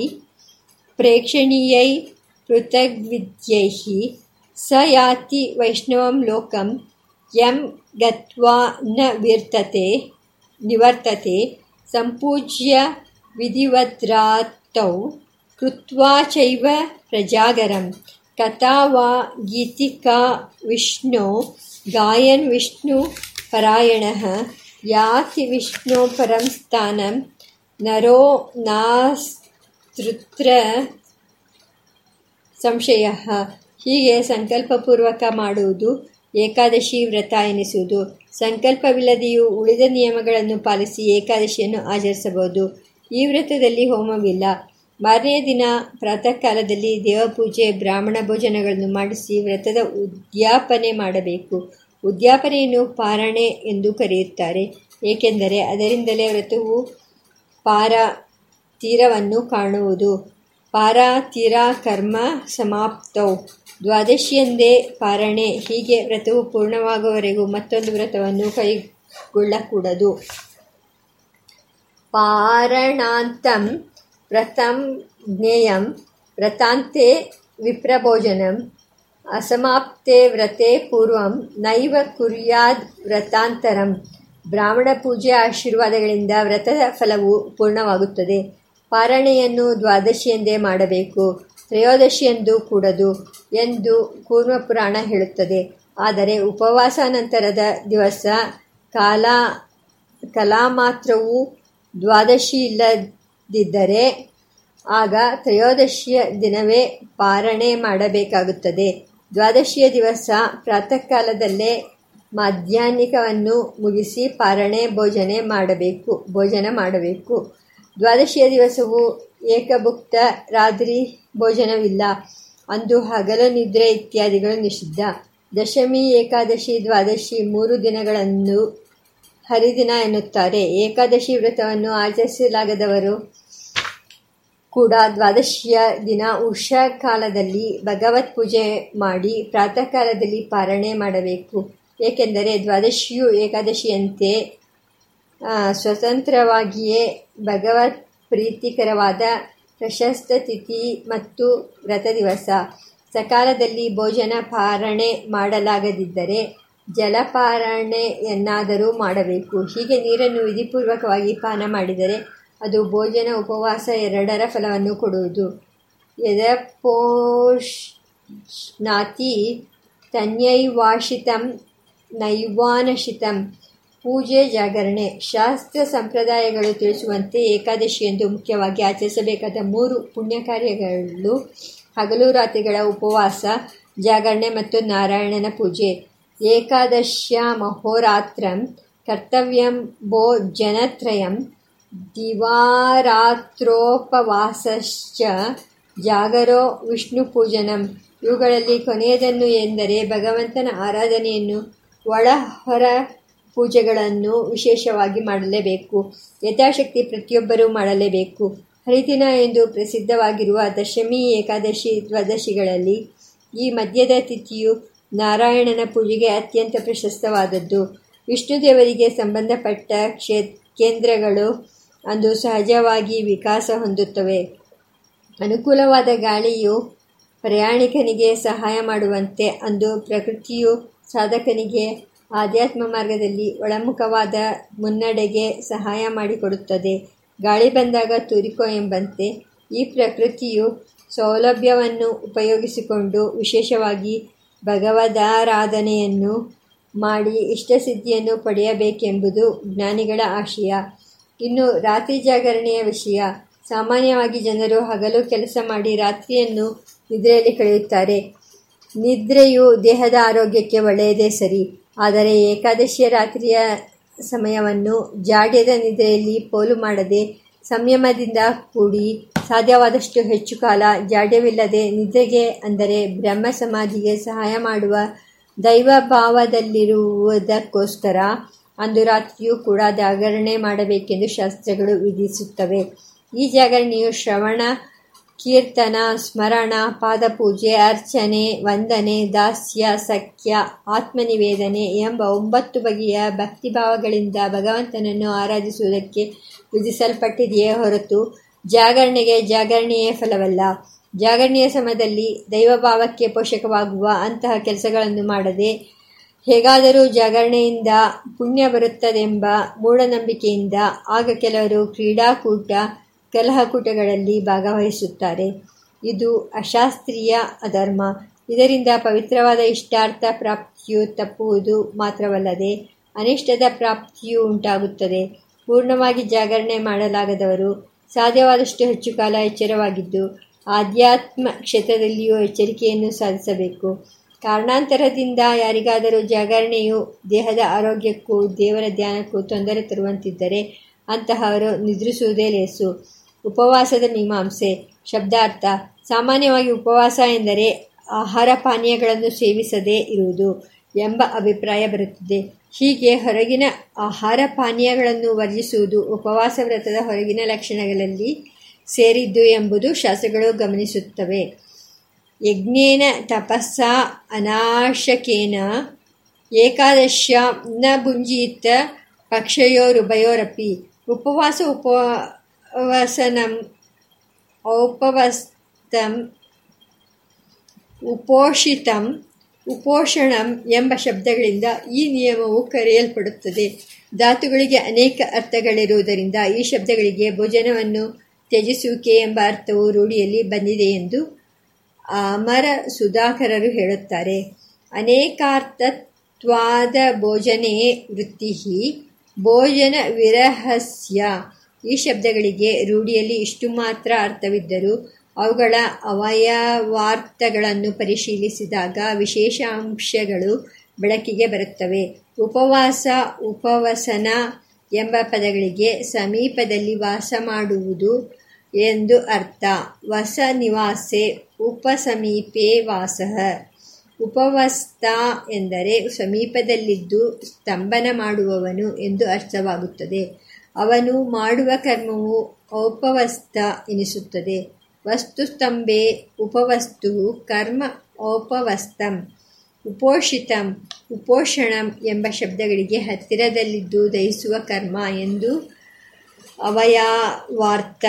ಪ್ರೇಕ್ಷಣೀಯೈ ಪೃಥಗ್ವಿದ್ಯೈ ಸ ಯಾತಿ ವೈಷ್ಣವಂ ಲೋಕಂ ಯಂ ಗತ್ವಾ ನ ವಿರ್ತತೆ ನಿವರ್ತತೆ ಸಂಪೂಜ್ಯ ವಿಧಿವದ್ರಾತೌ ಕೃತ್ವಾ ಚೈವ ಪ್ರಜಾಗರಂ ಕಥಾ ವಾ ಗೀತಿಕಾ ವಿಷ್ಣು ಗಾಯನ್ ವಿಷ್ಣು ಪರಾಯಣಃ ಯಾತಿ ವಿಷ್ಣು ಪರಂ ಸ್ಥಾನಂ ನರೋ ನಾಸ್ತೃತ್ರ ಸಂಶಯ ಹೀಗೆ ಸಂಕಲ್ಪಪೂರ್ವಕ ಮಾಡುವುದು ಏಕಾದಶಿ ವ್ರತ ಎನಿಸುವುದು. ಸಂಕಲ್ಪವಿಲ್ಲದೆಯೂ ಉಳಿದ ನಿಯಮಗಳನ್ನು ಪಾಲಿಸಿ ಏಕಾದಶಿಯನ್ನು ಆಚರಿಸಬಹುದು. ಈ ವ್ರತದಲ್ಲಿ ಹೋಮವಿಲ್ಲ. ಮಾರನೆಯ ದಿನ ಪ್ರಾತಃ ಕಾಲದಲ್ಲಿ ದೇವಪೂಜೆ, ಬ್ರಾಹ್ಮಣ ಭೋಜನಗಳನ್ನು ಮಾಡಿಸಿ ವ್ರತದ ಉದ್ಯಾಪನೆ ಮಾಡಬೇಕು. ಉದ್ಯಾಪನೆಯನ್ನು ಪಾರಣೆ ಎಂದು ಕರೆಯುತ್ತಾರೆ. ಏಕೆಂದರೆ ಅದರಿಂದಲೇ ವ್ರತವು ಪಾರ ತೀರವನ್ನು ಕಾಣುವುದು. ಪಾರ ತೀರ ಕರ್ಮ ಸಮಾಪ್ತೌ. ದ್ವಾದಶಿಯಂದೇ ಪಾರಣೆ. ಹೀಗೆ ವ್ರತವು ಪೂರ್ಣವಾಗುವವರೆಗೂ ಮತ್ತೊಂದು ವ್ರತವನ್ನು ಕೈಗೊಳ್ಳಕೂಡದು. ಪಾರಣಾಂತಂ ವ್ರತಂ ಜ್ಞೇಯಂ ವ್ರತಾಂತೆ ವಿಪ್ರಭೋಜನಂ ಅಸಮಾಪ್ತೆ ವ್ರತೆ ಪೂರ್ವಂ, ನೈವ ಕುರ್ಯಾದ್ ವ್ರತಾಂತರಂ. ಬ್ರಾಹ್ಮಣ ಪೂಜೆ ಆಶೀರ್ವಾದಗಳಿಂದ ವ್ರತದ ಫಲವು ಪೂರ್ಣವಾಗುತ್ತದೆ. ಪಾರಣೆಯನ್ನು ದ್ವಾದಶಿಯೆಂದೇ ಮಾಡಬೇಕು, ತ್ರಯೋದಶಿಯೆಂದು ಕೂಡದು ಎಂದು ಕೂರ್ಮ ಪುರಾಣ ಹೇಳುತ್ತದೆ. ಆದರೆ ಉಪವಾಸ ನಂತರದ ದಿವಸ ಕಾಲ, ಕಲಾಮಾತ್ರವೂ ದ್ವಾದಶಿ ಇಲ್ಲದಿದ್ದರೆ ಆಗ ತ್ರಯೋದಶಿಯ ದಿನವೇ ಪಾರಣೆ ಮಾಡಬೇಕಾಗುತ್ತದೆ. ದ್ವಾದಶಿಯ ದಿವಸ ಪ್ರಾತಃಕಾಲದಲ್ಲೇ ಮಾಧ್ಯಾಹ್ನಿಕವನ್ನು ಮುಗಿಸಿ ಪಾರಣೆ, ಭೋಜನೆ ಮಾಡಬೇಕು, ಭೋಜನ ಮಾಡಬೇಕು. ದ್ವಾದಶಿಯ ದಿವಸವು ಏಕಭುಕ್ತ ರಾತ್ರಿ ಭೋಜನವಿಲ್ಲ. ಅಂದು ಹಗಲು, ನಿದ್ರೆ ಇತ್ಯಾದಿಗಳು ನಿಷಿದ್ಧ. ದಶಮಿ, ಏಕಾದಶಿ, ದ್ವಾದಶಿ ಮೂರು ದಿನಗಳನ್ನು ಹರಿದಿನ ಎನ್ನುತ್ತಾರೆ. ಏಕಾದಶಿ ವ್ರತವನ್ನು ಆಚರಿಸಲಾಗದವರು ಕೂಡ ದ್ವಾದಶಿಯ ದಿನ ಉಷಾ ಕಾಲದಲ್ಲಿ ಭಗವತ್ ಪೂಜೆ ಮಾಡಿ ಪ್ರಾತಃ ಕಾಲದಲ್ಲಿ ಪಾರಣೆ ಮಾಡಬೇಕು. ಏಕೆಂದರೆ ದ್ವಾದಶಿಯು ಏಕಾದಶಿಯಂತೆ ಸ್ವತಂತ್ರವಾಗಿಯೇ ಭಗವತ್ ಪ್ರೀತಿಕರವಾದ ಪ್ರಶಸ್ತ ತಿಥಿ ಮತ್ತು ವ್ರತ ದಿವಸ. ಸಕಾಲದಲ್ಲಿ ಭೋಜನ ಪಾರಣೆ ಮಾಡಲಾಗದಿದ್ದರೆ ಜಲಪಾರಣೆಯನ್ನಾದರೂ ಮಾಡಬೇಕು. ಹೀಗೆ ನೀರನ್ನು ವಿಧಿಪೂರ್ವಕವಾಗಿ ಪಾನ ಮಾಡಿದರೆ ಅದು ಭೋಜನ ಉಪವಾಸ ಎರಡರ ಫಲವನ್ನು ಕೊಡುವುದು. ಯದಪೋಷ್ಣಾತಿ ತನ್ಯೈವಾಶಿತಂ ನೈವಾನಶಿತಂ. ಪೂಜೆ ಜಾಗರಣೆ. ಶಾಸ್ತ್ರ ಸಂಪ್ರದಾಯಗಳು ತಿಳಿಸುವಂತೆ ಏಕಾದಶಿಯಂದು ಮುಖ್ಯವಾಗಿ ಆಚರಿಸಬೇಕಾದ ಮೂರು ಪುಣ್ಯ ಕಾರ್ಯಗಳು ಹಗಲು ರಾತ್ರಿಗಳ ಉಪವಾಸ, ಜಾಗರಣೆ ಮತ್ತು ನಾರಾಯಣನ ಪೂಜೆ. ಏಕಾದಶ್ಯ ಮಹೋರಾತ್ರಂ ಕರ್ತವ್ಯಂ ಭೋ ಜನತ್ರಯಂ ದಿವಾರಾತ್ರೋಪವಾಸಶ್ಚ ಜಾಗರೋ ವಿಷ್ಣು ಪೂಜನಂ ಇವುಗಳಲ್ಲಿ ಕೊನೆಯದನ್ನು ಎಂದರೆ ಭಗವಂತನ ಆರಾಧನೆಯನ್ನು ಒಳ ಹೊರ ಪೂಜೆಗಳನ್ನು ವಿಶೇಷವಾಗಿ ಮಾಡಲೇಬೇಕು. ಯಥಾಶಕ್ತಿ ಪ್ರತಿಯೊಬ್ಬರೂ ಮಾಡಲೇಬೇಕು. ಹರಿದಿನ ಎಂದು ಪ್ರಸಿದ್ಧವಾಗಿರುವ ದಶಮಿ, ಏಕಾದಶಿ ದ್ವಾದಶಿಗಳಲ್ಲಿ ಈ ಮಧ್ಯದ ತಿಥಿಯು ನಾರಾಯಣನ ಪೂಜೆಗೆ ಅತ್ಯಂತ ಪ್ರಶಸ್ತವಾದದ್ದು. ವಿಷ್ಣು ದೇವರಿಗೆ ಸಂಬಂಧಪಟ್ಟ ಕ್ಷೇ, ಕೇಂದ್ರಗಳು ಅಂದು ಸಹಜವಾಗಿ ವಿಕಾಸ ಹೊಂದುತ್ತವೆ. ಅನುಕೂಲವಾದ ಗಾಳಿಯು ಪ್ರಯಾಣಿಕನಿಗೆ ಸಹಾಯ ಮಾಡುವಂತೆ ಅಂದು ಪ್ರಕೃತಿಯು ಸಾಧಕನಿಗೆ ಆಧ್ಯಾತ್ಮ ಮಾರ್ಗದಲ್ಲಿ ಒಳಮುಖವಾದ ಮುನ್ನಡೆಗೆ ಸಹಾಯ ಮಾಡಿಕೊಡುತ್ತದೆ. ಗಾಳಿ ಬಂದಾಗ ತುರಿಕೋ ಎಂಬಂತೆ ಈ ಪ್ರಕೃತಿಯು ಸೌಲಭ್ಯವನ್ನು ಉಪಯೋಗಿಸಿಕೊಂಡು ವಿಶೇಷವಾಗಿ ಭಗವದಾರಾಧನೆಯನ್ನು ಮಾಡಿ ಇಷ್ಟಸಿದ್ಧಿಯನ್ನು ಪಡೆಯಬೇಕೆಂಬುದು ಜ್ಞಾನಿಗಳ ಆಶಯ. ಇನ್ನು ರಾತ್ರಿ ಜಾಗರಣೆಯ ವಿಷಯ. ಸಾಮಾನ್ಯವಾಗಿ ಜನರು ಹಗಲು ಕೆಲಸ ಮಾಡಿ ರಾತ್ರಿಯನ್ನು ನಿದ್ರೆಯಲ್ಲಿ ಕಳೆಯುತ್ತಾರೆ. ನಿದ್ರೆಯು ದೇಹದ ಆರೋಗ್ಯಕ್ಕೆ ಒಳ್ಳೆಯದೇ ಸರಿ. ಆದರೆ ಏಕಾದಶಿಯ ರಾತ್ರಿಯ ಸಮಯವನ್ನು ಜಾಡ್ಯದ ನಿದ್ರೆಯಲ್ಲಿ ಪೋಲು ಮಾಡದೆ ಸಂಯಮದಿಂದ ಕೂಡಿ ಸಾಧ್ಯವಾದಷ್ಟು ಹೆಚ್ಚು ಕಾಲ ಜಾಡ್ಯವಿಲ್ಲದೆ ನಿದ್ರೆಗೆ ಅಂದರೆ ಬ್ರಹ್ಮ ಸಮಾಧಿಗೆ ಸಹಾಯ ಮಾಡುವ ದೈವ ಭಾವದಲ್ಲಿರುವುದಕ್ಕೋಸ್ಕರ ಅಂದು ರಾತ್ರಿಯೂ ಕೂಡ ಜಾಗರಣೆ ಮಾಡಬೇಕೆಂದು ಶಾಸ್ತ್ರಗಳು ವಿಧಿಸುತ್ತವೆ. ಈ ಜಾಗರಣೆಯು ಶ್ರವಣ, ಕೀರ್ತನ, ಸ್ಮರಣ, ಪಾದಪೂಜೆ, ಅರ್ಚನೆ, ವಂದನೆ, ದಾಸ್ಯ, ಸಖ್ಯ, ಆತ್ಮನಿವೇದನೆ ಎಂಬ ಒಂಬತ್ತು ಬಗೆಯ ಭಕ್ತಿಭಾವಗಳಿಂದ ಭಗವಂತನನ್ನು ಆರಾಧಿಸುವುದಕ್ಕೆ ವಿಧಿಸಲ್ಪಟ್ಟಿದೆಯೇ ಹೊರತು ಜಾಗರಣೆಗೆ ಜಾಗರಣೆಯೇ ಫಲವಲ್ಲ. ಜಾಗರಣೆಯ ಸಮಯದಲ್ಲಿ ದೈವಭಾವಕ್ಕೆ ಪೋಷಕವಾಗುವ ಅಂತಹ ಕೆಲಸಗಳನ್ನು ಮಾಡದೆ ಹೇಗಾದರೂ ಜಾಗರಣೆಯಿಂದ ಪುಣ್ಯ ಬರುತ್ತದೆಂಬ ಮೂಢನಂಬಿಕೆಯಿಂದ ಆಗ ಕೆಲವರು ಕ್ರೀಡಾಕೂಟ, ಕಲಹಕೂಟಗಳಲ್ಲಿ ಭಾಗವಹಿಸುತ್ತಾರೆ. ಇದು ಅಶಾಸ್ತ್ರೀಯ ಅಧರ್ಮ. ಇದರಿಂದ ಪವಿತ್ರವಾದ ಇಷ್ಟಾರ್ಥ ಪ್ರಾಪ್ತಿಯು ತಪ್ಪುವುದು ಮಾತ್ರವಲ್ಲದೆ ಅನಿಷ್ಟದ ಪ್ರಾಪ್ತಿಯು ಉಂಟಾಗುತ್ತದೆ. ಪೂರ್ಣವಾಗಿ ಜಾಗರಣೆ ಮಾಡಲಾಗದವರು ಸಾಧ್ಯವಾದಷ್ಟು ಹೆಚ್ಚು ಕಾಲ ಎಚ್ಚರವಾಗಿದ್ದು, ಆಧ್ಯಾತ್ಮ ಕ್ಷೇತ್ರದಲ್ಲಿಯೂ ಎಚ್ಚರಿಕೆಯನ್ನು ಸಾಧಿಸಬೇಕು. ಕಾರಣಾಂತರದಿಂದ ಯಾರಿಗಾದರೂ ಜಾಗರಣೆಯು ದೇಹದ ಆರೋಗ್ಯಕ್ಕೂ ದೇವರ ಧ್ಯಾನಕ್ಕೂ ತೊಂದರೆ ತರುವಂತಿದ್ದರೆ ಅಂತಹವರು ನಿದ್ರಿಸುವುದೇ ಲೇಸು. ಉಪವಾಸದ ಮೀಮಾಂಸೆ, ಶಬ್ದಾರ್ಥ, ಸಾಮಾನ್ಯವಾಗಿ ಉಪವಾಸ ಎಂದರೆ ಆಹಾರ ಪಾನೀಯಗಳನ್ನು ಸೇವಿಸದೇ ಇರುವುದು ಎಂಬ ಅಭಿಪ್ರಾಯ ಬರುತ್ತದೆ. ಹೀಗೆ ಹೊರಗಿನ ಆಹಾರ ಪಾನೀಯಗಳನ್ನು ವರ್ಜಿಸುವುದು ಉಪವಾಸ ವ್ರತದ ಹೊರಗಿನ ಲಕ್ಷಣಗಳಲ್ಲಿ ಸೇರಿದ್ದು ಎಂಬುದು ಶಾಸ್ತ್ರಗಳು ಗಮನಿಸುತ್ತವೆ. ಯಜ್ಞೇನ ತಪಸ್ಸ ಅನಾಶಕೇನ ಏಕಾದಶ್ಯ ನ ಭುಂಜೀತ ಪಕ್ಷಯೋರುಭಯೋರಪಿ. ಉಪವಾಸ ಉಪವಸನಂ ಔಪವಸ್ತಂ ಉಪೋಷಿತಂ ಉಪೋಷಣಂ ಎಂಬ ಶಬ್ದಗಳಿಂದ ಈ ನಿಯಮವು ಕರೆಯಲ್ಪಡುತ್ತದೆ. ಧಾತುಗಳಿಗೆ ಅನೇಕ ಅರ್ಥಗಳಿರುವುದರಿಂದ ಈ ಶಬ್ದಗಳಿಗೆ ಭೋಜನವನ್ನು ತ್ಯಜಿಸುವಿಕೆ ಎಂಬ ಅರ್ಥವು ರೂಢಿಯಲ್ಲಿ ಬಂದಿದೆ ಎಂದು ಅಮರ ಸುಧಾಕರರು ಹೇಳುತ್ತಾರೆ ಅನೇಕಾರ್ಥತ್ವಾದ ಭೋಜನೆ ವೃತ್ತಿ ಭೋಜನ ವಿರಹಸ್ಯ ಈ ಶಬ್ದಗಳಿಗೆ ರೂಢಿಯಲ್ಲಿ ಇಷ್ಟು ಮಾತ್ರ ಅರ್ಥವಿದ್ದರೂ ಅವುಗಳ ಅವಯವಾರ್ಥಗಳನ್ನು ಪರಿಶೀಲಿಸಿದಾಗ ವಿಶೇಷ ಅಂಶಗಳು ಬೆಳಕಿಗೆ ಬರುತ್ತವೆ. ಉಪವಾಸ, ಉಪವಸನ ಎಂಬ ಪದಗಳಿಗೆ ಸಮೀಪದಲ್ಲಿ ವಾಸ ಮಾಡುವುದು ಎಂದು ಅರ್ಥ. ವಸ ನಿವಾಸೆ ಉಪಸಮೀಪೆ ವಾಸ. ಉಪವಸ್ತ ಎಂದರೆ ಸಮೀಪದಲ್ಲಿದ್ದು ಸ್ತಂಭನ ಮಾಡುವವನು ಎಂದು ಅರ್ಥವಾಗುತ್ತದೆ. ಅವನು ಮಾಡುವ ಕರ್ಮವು ಔಪವಸ್ತ ಎನಿಸುತ್ತದೆ. ವಸ್ತುಸ್ತಂಭೆ ಉಪವಸ್ತು ಕರ್ಮ ಔಪವಸ್ತಂ ಉಪೋಷಿತಂ, ಉಪೋಷಣಂ ಎಂಬ ಶಬ್ದಗಳಿಗೆ ಹತ್ತಿರದಲ್ಲಿದ್ದು ದಹಿಸುವ ಕರ್ಮ ಎಂದು ಅವಯವಾರ್ಥ.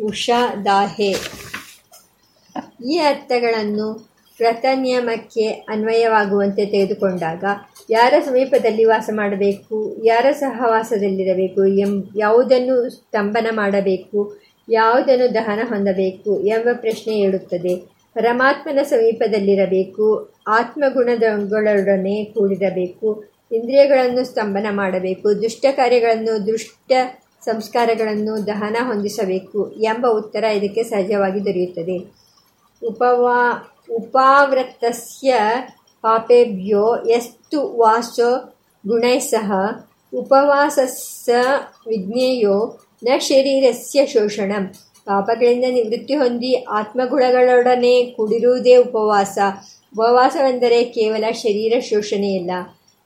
ಉಷಾ ದಾಹೆ. ಈ ಅರ್ಥಗಳನ್ನು ವ್ರತನಿಯಮಕ್ಕೆ ಅನ್ವಯವಾಗುವಂತೆ ತೆಗೆದುಕೊಂಡಾಗ ಯಾರ ಸಮೀಪದಲ್ಲಿ ವಾಸ ಮಾಡಬೇಕು, ಯಾರ ಸಹವಾಸದಲ್ಲಿರಬೇಕು ಎಂ, ಯಾವುದನ್ನು ಸ್ತಂಭನ ಮಾಡಬೇಕು, ಯಾವುದನ್ನು ದಹನ ಹೊಂದಬೇಕು ಎಂಬ ಪ್ರಶ್ನೆ ಏಳುತ್ತದೆ. ಪರಮಾತ್ಮನ ಸಮೀಪದಲ್ಲಿರಬೇಕು, ಆತ್ಮಗುಣಗಳೊಡನೆ ಕೂಡಿರಬೇಕು, ಇಂದ್ರಿಯಗಳನ್ನು ಸ್ತಂಭನ ಮಾಡಬೇಕು ದುಷ್ಟ ಕಾರ್ಯಗಳನ್ನು ದುಷ್ಟ ಸಂಸ್ಕಾರಗಳನ್ನು ದಹನ ಹೊಂದಿಸಬೇಕು ಎಂಬ ಉತ್ತರ ಇದಕ್ಕೆ ಸಹಜವಾಗಿ ದೊರೆಯುತ್ತದೆ. ಉಪವಾ ಉಪಾವೃತ್ತಸ್ಯ ಪಾಪೇಭ್ಯೋ ಎಸ್ತು ವಾಸೋ ಗುಣೈ ಸಹ ಉಪವಾಸಸ್ಸ ವಿಜ್ಞೇಯೋ ನ ಶರೀರಸ್ಯ ಶೋಷಣಂ. ಪಾಪಗಳಿಂದ ನಿವೃತ್ತಿ ಹೊಂದಿ ಆತ್ಮಗುಣಗಳೊಡನೆ ಕೂಡಿರುವುದೇ ಉಪವಾಸ. ಉಪವಾಸವೆಂದರೆ ಕೇವಲ ಶರೀರ ಶೋಷಣೆಯಲ್ಲ.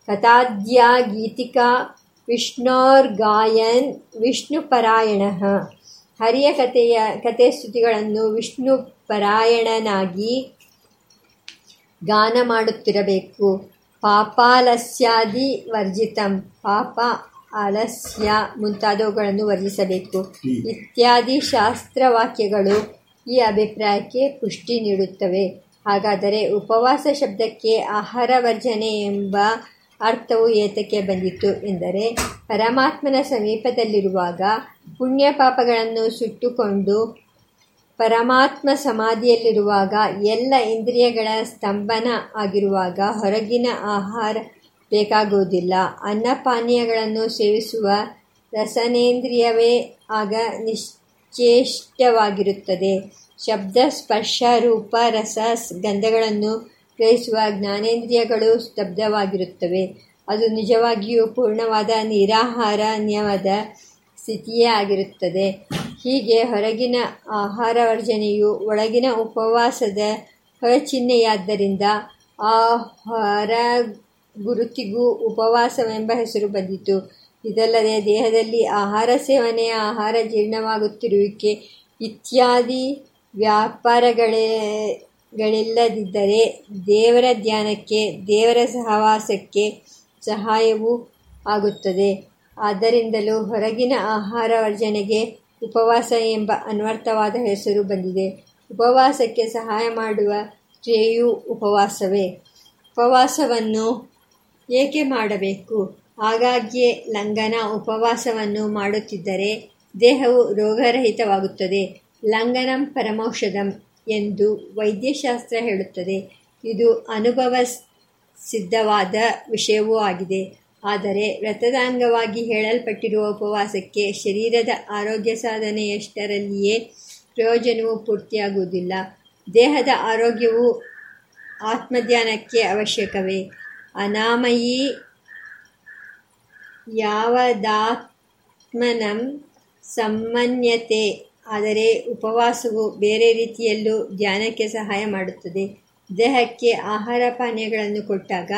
ಕಥಾದ್ಯ ಗೀತಿಕಾ ವಿಷ್ಣೋರ್ಗಾಯನ್ ವಿಷ್ಣುಪರಾಯಣಃ. ಹರಿಯ ಕಥೆಯ ಕಥೆ ಸ್ತುತಿಗಳನ್ನು ವಿಷ್ಣು ಪರಾಯಣನಾಗಿ ಗಾನ ಮಾಡುತ್ತಿರಬೇಕು. ಪಾಪಾಲಸ್ಯಾದಿ ವರ್ಜಿತಂ ಪಾಪ ಅಲಸ್ಯ ಮುಂತಾದವುಗಳನ್ನು ವರ್ಜಿಸಬೇಕು. ಇತ್ಯಾದಿ ಶಾಸ್ತ್ರವಾಕ್ಯಗಳು ಈ ಅಭಿಪ್ರಾಯಕ್ಕೆ ಪುಷ್ಟಿ ನೀಡುತ್ತವೆ. ಹಾಗಾದರೆ ಉಪವಾಸ ಶಬ್ದಕ್ಕೆ ಆಹಾರ ವರ್ಜನೆ ಎಂಬ ಅರ್ಥವು ಏತಕ್ಕೆ ಬಂದಿತ್ತು ಎಂದರೆ, ಪರಮಾತ್ಮನ ಸಮೀಪದಲ್ಲಿರುವಾಗ ಪುಣ್ಯ ಪಾಪಗಳನ್ನು ಸುಟ್ಟುಕೊಂಡು ಪರಮಾತ್ಮ ಸಮಾಧಿಯಲ್ಲಿರುವಾಗ ಎಲ್ಲ ಇಂದ್ರಿಯಗಳ ಸ್ತಂಭನ ಆಗಿರುವಾಗ ಹೊರಗಿನ ಆಹಾರ ಬೇಕಾಗುವುದಿಲ್ಲ. ಅನ್ನಪಾನೀಯಗಳನ್ನು ಸೇವಿಸುವ ರಸನೇಂದ್ರಿಯವೇ ಆಗ ನಿಶ್ಚೇಷ್ಟವಾಗಿರುತ್ತದೆ. ಶಬ್ದ, ಸ್ಪರ್ಶ, ರೂಪ, ರಸ ಗಂಧಗಳನ್ನು ಗ್ರಹಿಸುವ ಜ್ಞಾನೇಂದ್ರಿಯಗಳು ಸ್ತಬ್ಧವಾಗಿರುತ್ತವೆ. ಅದು ನಿಜವಾಗಿಯೂ ಪೂರ್ಣವಾದ ನಿರಾಹಾರ ನಿಯಮದ ಸ್ಥಿತಿಯೇ ಆಗಿರುತ್ತದೆ. ಹೀಗೆ ಹೊರಗಿನ ಆಹಾರ ವರ್ಜನೆಯು ಒಳಗಿನ ಉಪವಾಸದ ಹೊರಚಿಹ್ನೆಯಾದ್ದರಿಂದ ಆ ಹೊರ ಗುರುತಿಗೂ ಉಪವಾಸವೆಂಬ ಹೆಸರು ಬಂದಿತು. ಇದಲ್ಲದೆ ದೇಹದಲ್ಲಿ ಆಹಾರ ಸೇವನೆ, ಆಹಾರ ಜೀರ್ಣವಾಗುತ್ತಿರುವಿಕೆ ಇತ್ಯಾದಿ ವ್ಯಾಪಾರಗಳೇ ಗಳಿಲ್ಲದಿದ್ದರೆ ದೇವರ ಧ್ಯಾನಕ್ಕೆ, ದೇವರ ಸಹವಾಸಕ್ಕೆ ಸಹಾಯವೂ ಆಗುತ್ತದೆ. ಆದ್ದರಿಂದಲೂ ಹೊರಗಿನ ಆಹಾರ ವರ್ಜನೆಗೆ ಉಪವಾಸ ಎಂಬ ಅನ್ವರ್ಥವಾದ ಹೆಸರು ಬಂದಿದೆ. ಉಪವಾಸಕ್ಕೆ ಸಹಾಯ ಮಾಡುವ ಕ್ರಿಯೆಯೂ ಉಪವಾಸವೇ? ಉಪವಾಸವನ್ನು ಏಕೆ ಮಾಡಬೇಕು? ಆಗಾಗ್ಗೆ ಲಂಘನ ಉಪವಾಸವನ್ನು ಮಾಡುತ್ತಿದ್ದರೆ ದೇಹವು ರೋಗರಹಿತವಾಗುತ್ತದೆ. ಲಂಘನಂ ಪರಮೌಷಧಂ. ಎಂದು ವೈದ್ಯಶಾಸ್ತ್ರ ಹೇಳುತ್ತದೆ. ಇದು ಅನುಭವ ಸಿದ್ಧವಾದ ವಿಷಯವೂ ಆಗಿದೆ. ಆದರೆ ವ್ರತದ ಅಂಗವಾಗಿ ಹೇಳಲ್ಪಟ್ಟಿರುವ ಉಪವಾಸಕ್ಕೆ ಶರೀರದ ಆರೋಗ್ಯ ಸಾಧನೆಯಷ್ಟರಲ್ಲಿಯೇ ಪ್ರಯೋಜನವು ಪೂರ್ತಿಯಾಗುವುದಿಲ್ಲ. ದೇಹದ ಆರೋಗ್ಯವು ಆತ್ಮಧ್ಯಾನಕ್ಕೆ ಅವಶ್ಯಕವೇ. ಅನಾಮಯಿ ಯಾವದಾತ್ಮನಂ ಸಮ್ಮನ್ಯತೆ ಆದರೆ ಉಪವಾಸವು ಬೇರೆ ರೀತಿಯಲ್ಲೂ ಧ್ಯಾನಕ್ಕೆ ಸಹಾಯ ಮಾಡುತ್ತದೆ. ದೇಹಕ್ಕೆ ಆಹಾರ ಪಾನೀಯಗಳನ್ನು ಕೊಟ್ಟಾಗ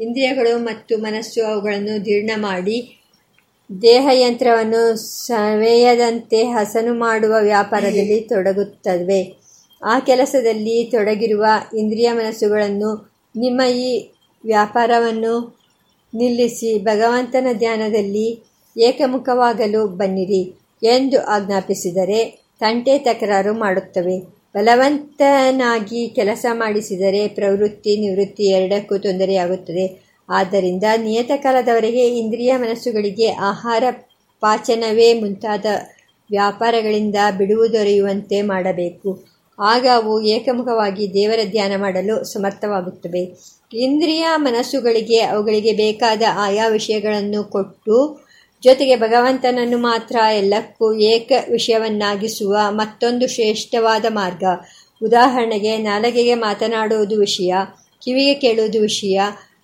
ಇಂದ್ರಿಯಗಳು ಮತ್ತು ಮನಸ್ಸು ಅವುಗಳನ್ನು ಜೀರ್ಣ ಮಾಡಿ ದೇಹಯಂತ್ರವನ್ನು ಸವೆಯದಂತೆ ಹಸನು ಮಾಡುವ ವ್ಯಾಪಾರದಲ್ಲಿ ತೊಡಗುತ್ತವೆ. ಆ ಕೆಲಸದಲ್ಲಿ ತೊಡಗಿರುವ ಇಂದ್ರಿಯ ಮನಸ್ಸುಗಳನ್ನು ನಿಮ್ಮ ಈ ವ್ಯಾಪಾರವನ್ನು ನಿಲ್ಲಿಸಿ ಭಗವಂತನ ಧ್ಯಾನದಲ್ಲಿ ಏಕಮುಖವಾಗಲು ಬನ್ನಿರಿ. ಎಂದು ಆಜ್ಞಾಪಿಸಿದರೆ ತಂಟೆ ತಕರಾರು ಮಾಡುತ್ತವೆ. ಬಲವಂತನಾಗಿ ಕೆಲಸ ಮಾಡಿಸಿದರೆ ಪ್ರವೃತ್ತಿ, ನಿವೃತ್ತಿ ಎರಡಕ್ಕೂ ತೊಂದರೆಯಾಗುತ್ತದೆ. ಆದ್ದರಿಂದ ನಿಯತಕಾಲದವರೆಗೆ ಇಂದ್ರಿಯ ಮನಸ್ಸುಗಳಿಗೆ ಆಹಾರ ಪಾಚನವೇ ಮುಂತಾದ ವ್ಯಾಪಾರಗಳಿಂದ ಬಿಡುವು ದೊರೆಯುವಂತೆ ಮಾಡಬೇಕು. ಆಗ ಅವು ಏಕಮುಖವಾಗಿ ದೇವರ ಧ್ಯಾನ ಮಾಡಲು ಸಮರ್ಥವಾಗುತ್ತವೆ. ಇಂದ್ರಿಯ ಮನಸ್ಸುಗಳಿಗೆ ಅವುಗಳಿಗೆ ಬೇಕಾದ ಆಯಾ ವಿಷಯಗಳನ್ನು ಕೊಟ್ಟು ಜೊತೆಗೆ ಭಗವಂತನನ್ನು ಮಾತ್ರ ಎಲ್ಲಕ್ಕೂ ಏಕ ವಿಷಯವನ್ನಾಗಿಸುವ ಮತ್ತೊಂದು ಶ್ರೇಷ್ಠವಾದ ಮಾರ್ಗ. ಉದಾಹರಣೆಗೆ, ನಾಲಗೆಗೆ ಮಾತನಾಡುವುದು ವಿಷಯ, ಕಿವಿಗೆ ಕೇಳುವುದು ವಿಷಯ,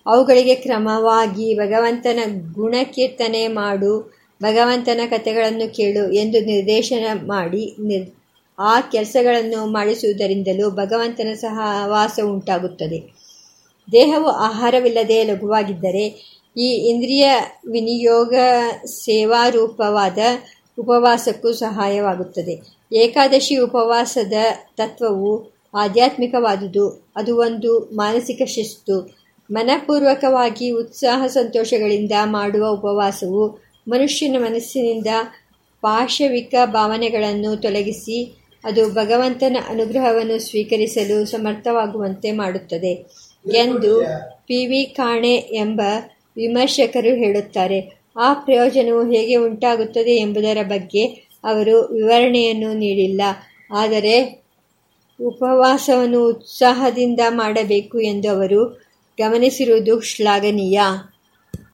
ಅವುಗಳಿಗೆ ಕ್ರಮವಾಗಿ ಭಗವಂತನ ಗುಣಕೀರ್ತನೆ ಮಾಡು, ಭಗವಂತನ ಕಥೆಗಳನ್ನು ಕೇಳು ಎಂದು ನಿರ್ದೇಶನ ಮಾಡಿ ನಿರ್ ಆ ಕೆಲಸಗಳನ್ನು ಮಾಡಿಸುವುದರಿಂದಲೂ ಭಗವಂತನ ಸಹವಾಸ ಉಂಟಾಗುತ್ತದೆ. ದೇಹವು ಆಹಾರವಿಲ್ಲದೆ ಲಘುವಾಗಿದ್ದರೆ ಈ ಇಂದ್ರಿಯ ವಿನಿಯೋಗ ಸೇವಾರೂಪವಾದ ಉಪವಾಸಕ್ಕೂ ಸಹಾಯವಾಗುತ್ತದೆ. ಏಕಾದಶಿ ಉಪವಾಸದ ತತ್ವವು ಆಧ್ಯಾತ್ಮಿಕವಾದುದು, ಅದು ಒಂದು ಮಾನಸಿಕ ಶಿಸ್ತು. ಮನಪೂರ್ವಕವಾಗಿ ಉತ್ಸಾಹ ಸಂತೋಷಗಳಿಂದ ಮಾಡುವ ಉಪವಾಸವು ಮನುಷ್ಯನ ಮನಸ್ಸಿನಿಂದ ಪಾಶವಿಕ ಭಾವನೆಗಳನ್ನು ತೊಲಗಿಸಿ ಅದು ಭಗವಂತನ ಅನುಗ್ರಹವನ್ನು ಸ್ವೀಕರಿಸಲು ಸಮರ್ಥವಾಗುವಂತೆ ಮಾಡುತ್ತದೆ. ಎಂದು ಪಿ ವಿ ಕಾಣೆ ಎಂಬ ವಿಮರ್ಶಕರು ಹೇಳುತ್ತಾರೆ, ಆ ಪ್ರಯೋಜನವು ಹೇಗೆ ಉಂಟಾಗುತ್ತದೆ ಎಂಬುದರ ಬಗ್ಗೆ ಅವರು ವಿವರಣೆಯನ್ನು ನೀಡಿಲ್ಲ, ಆದರೆ ಉಪವಾಸವನ್ನು ಉತ್ಸಾಹದಿಂದ ಮಾಡಬೇಕು ಎಂದು ಅವರು ಗಮನಿಸಿರುವುದು ಶ್ಲಾಘನೀಯ.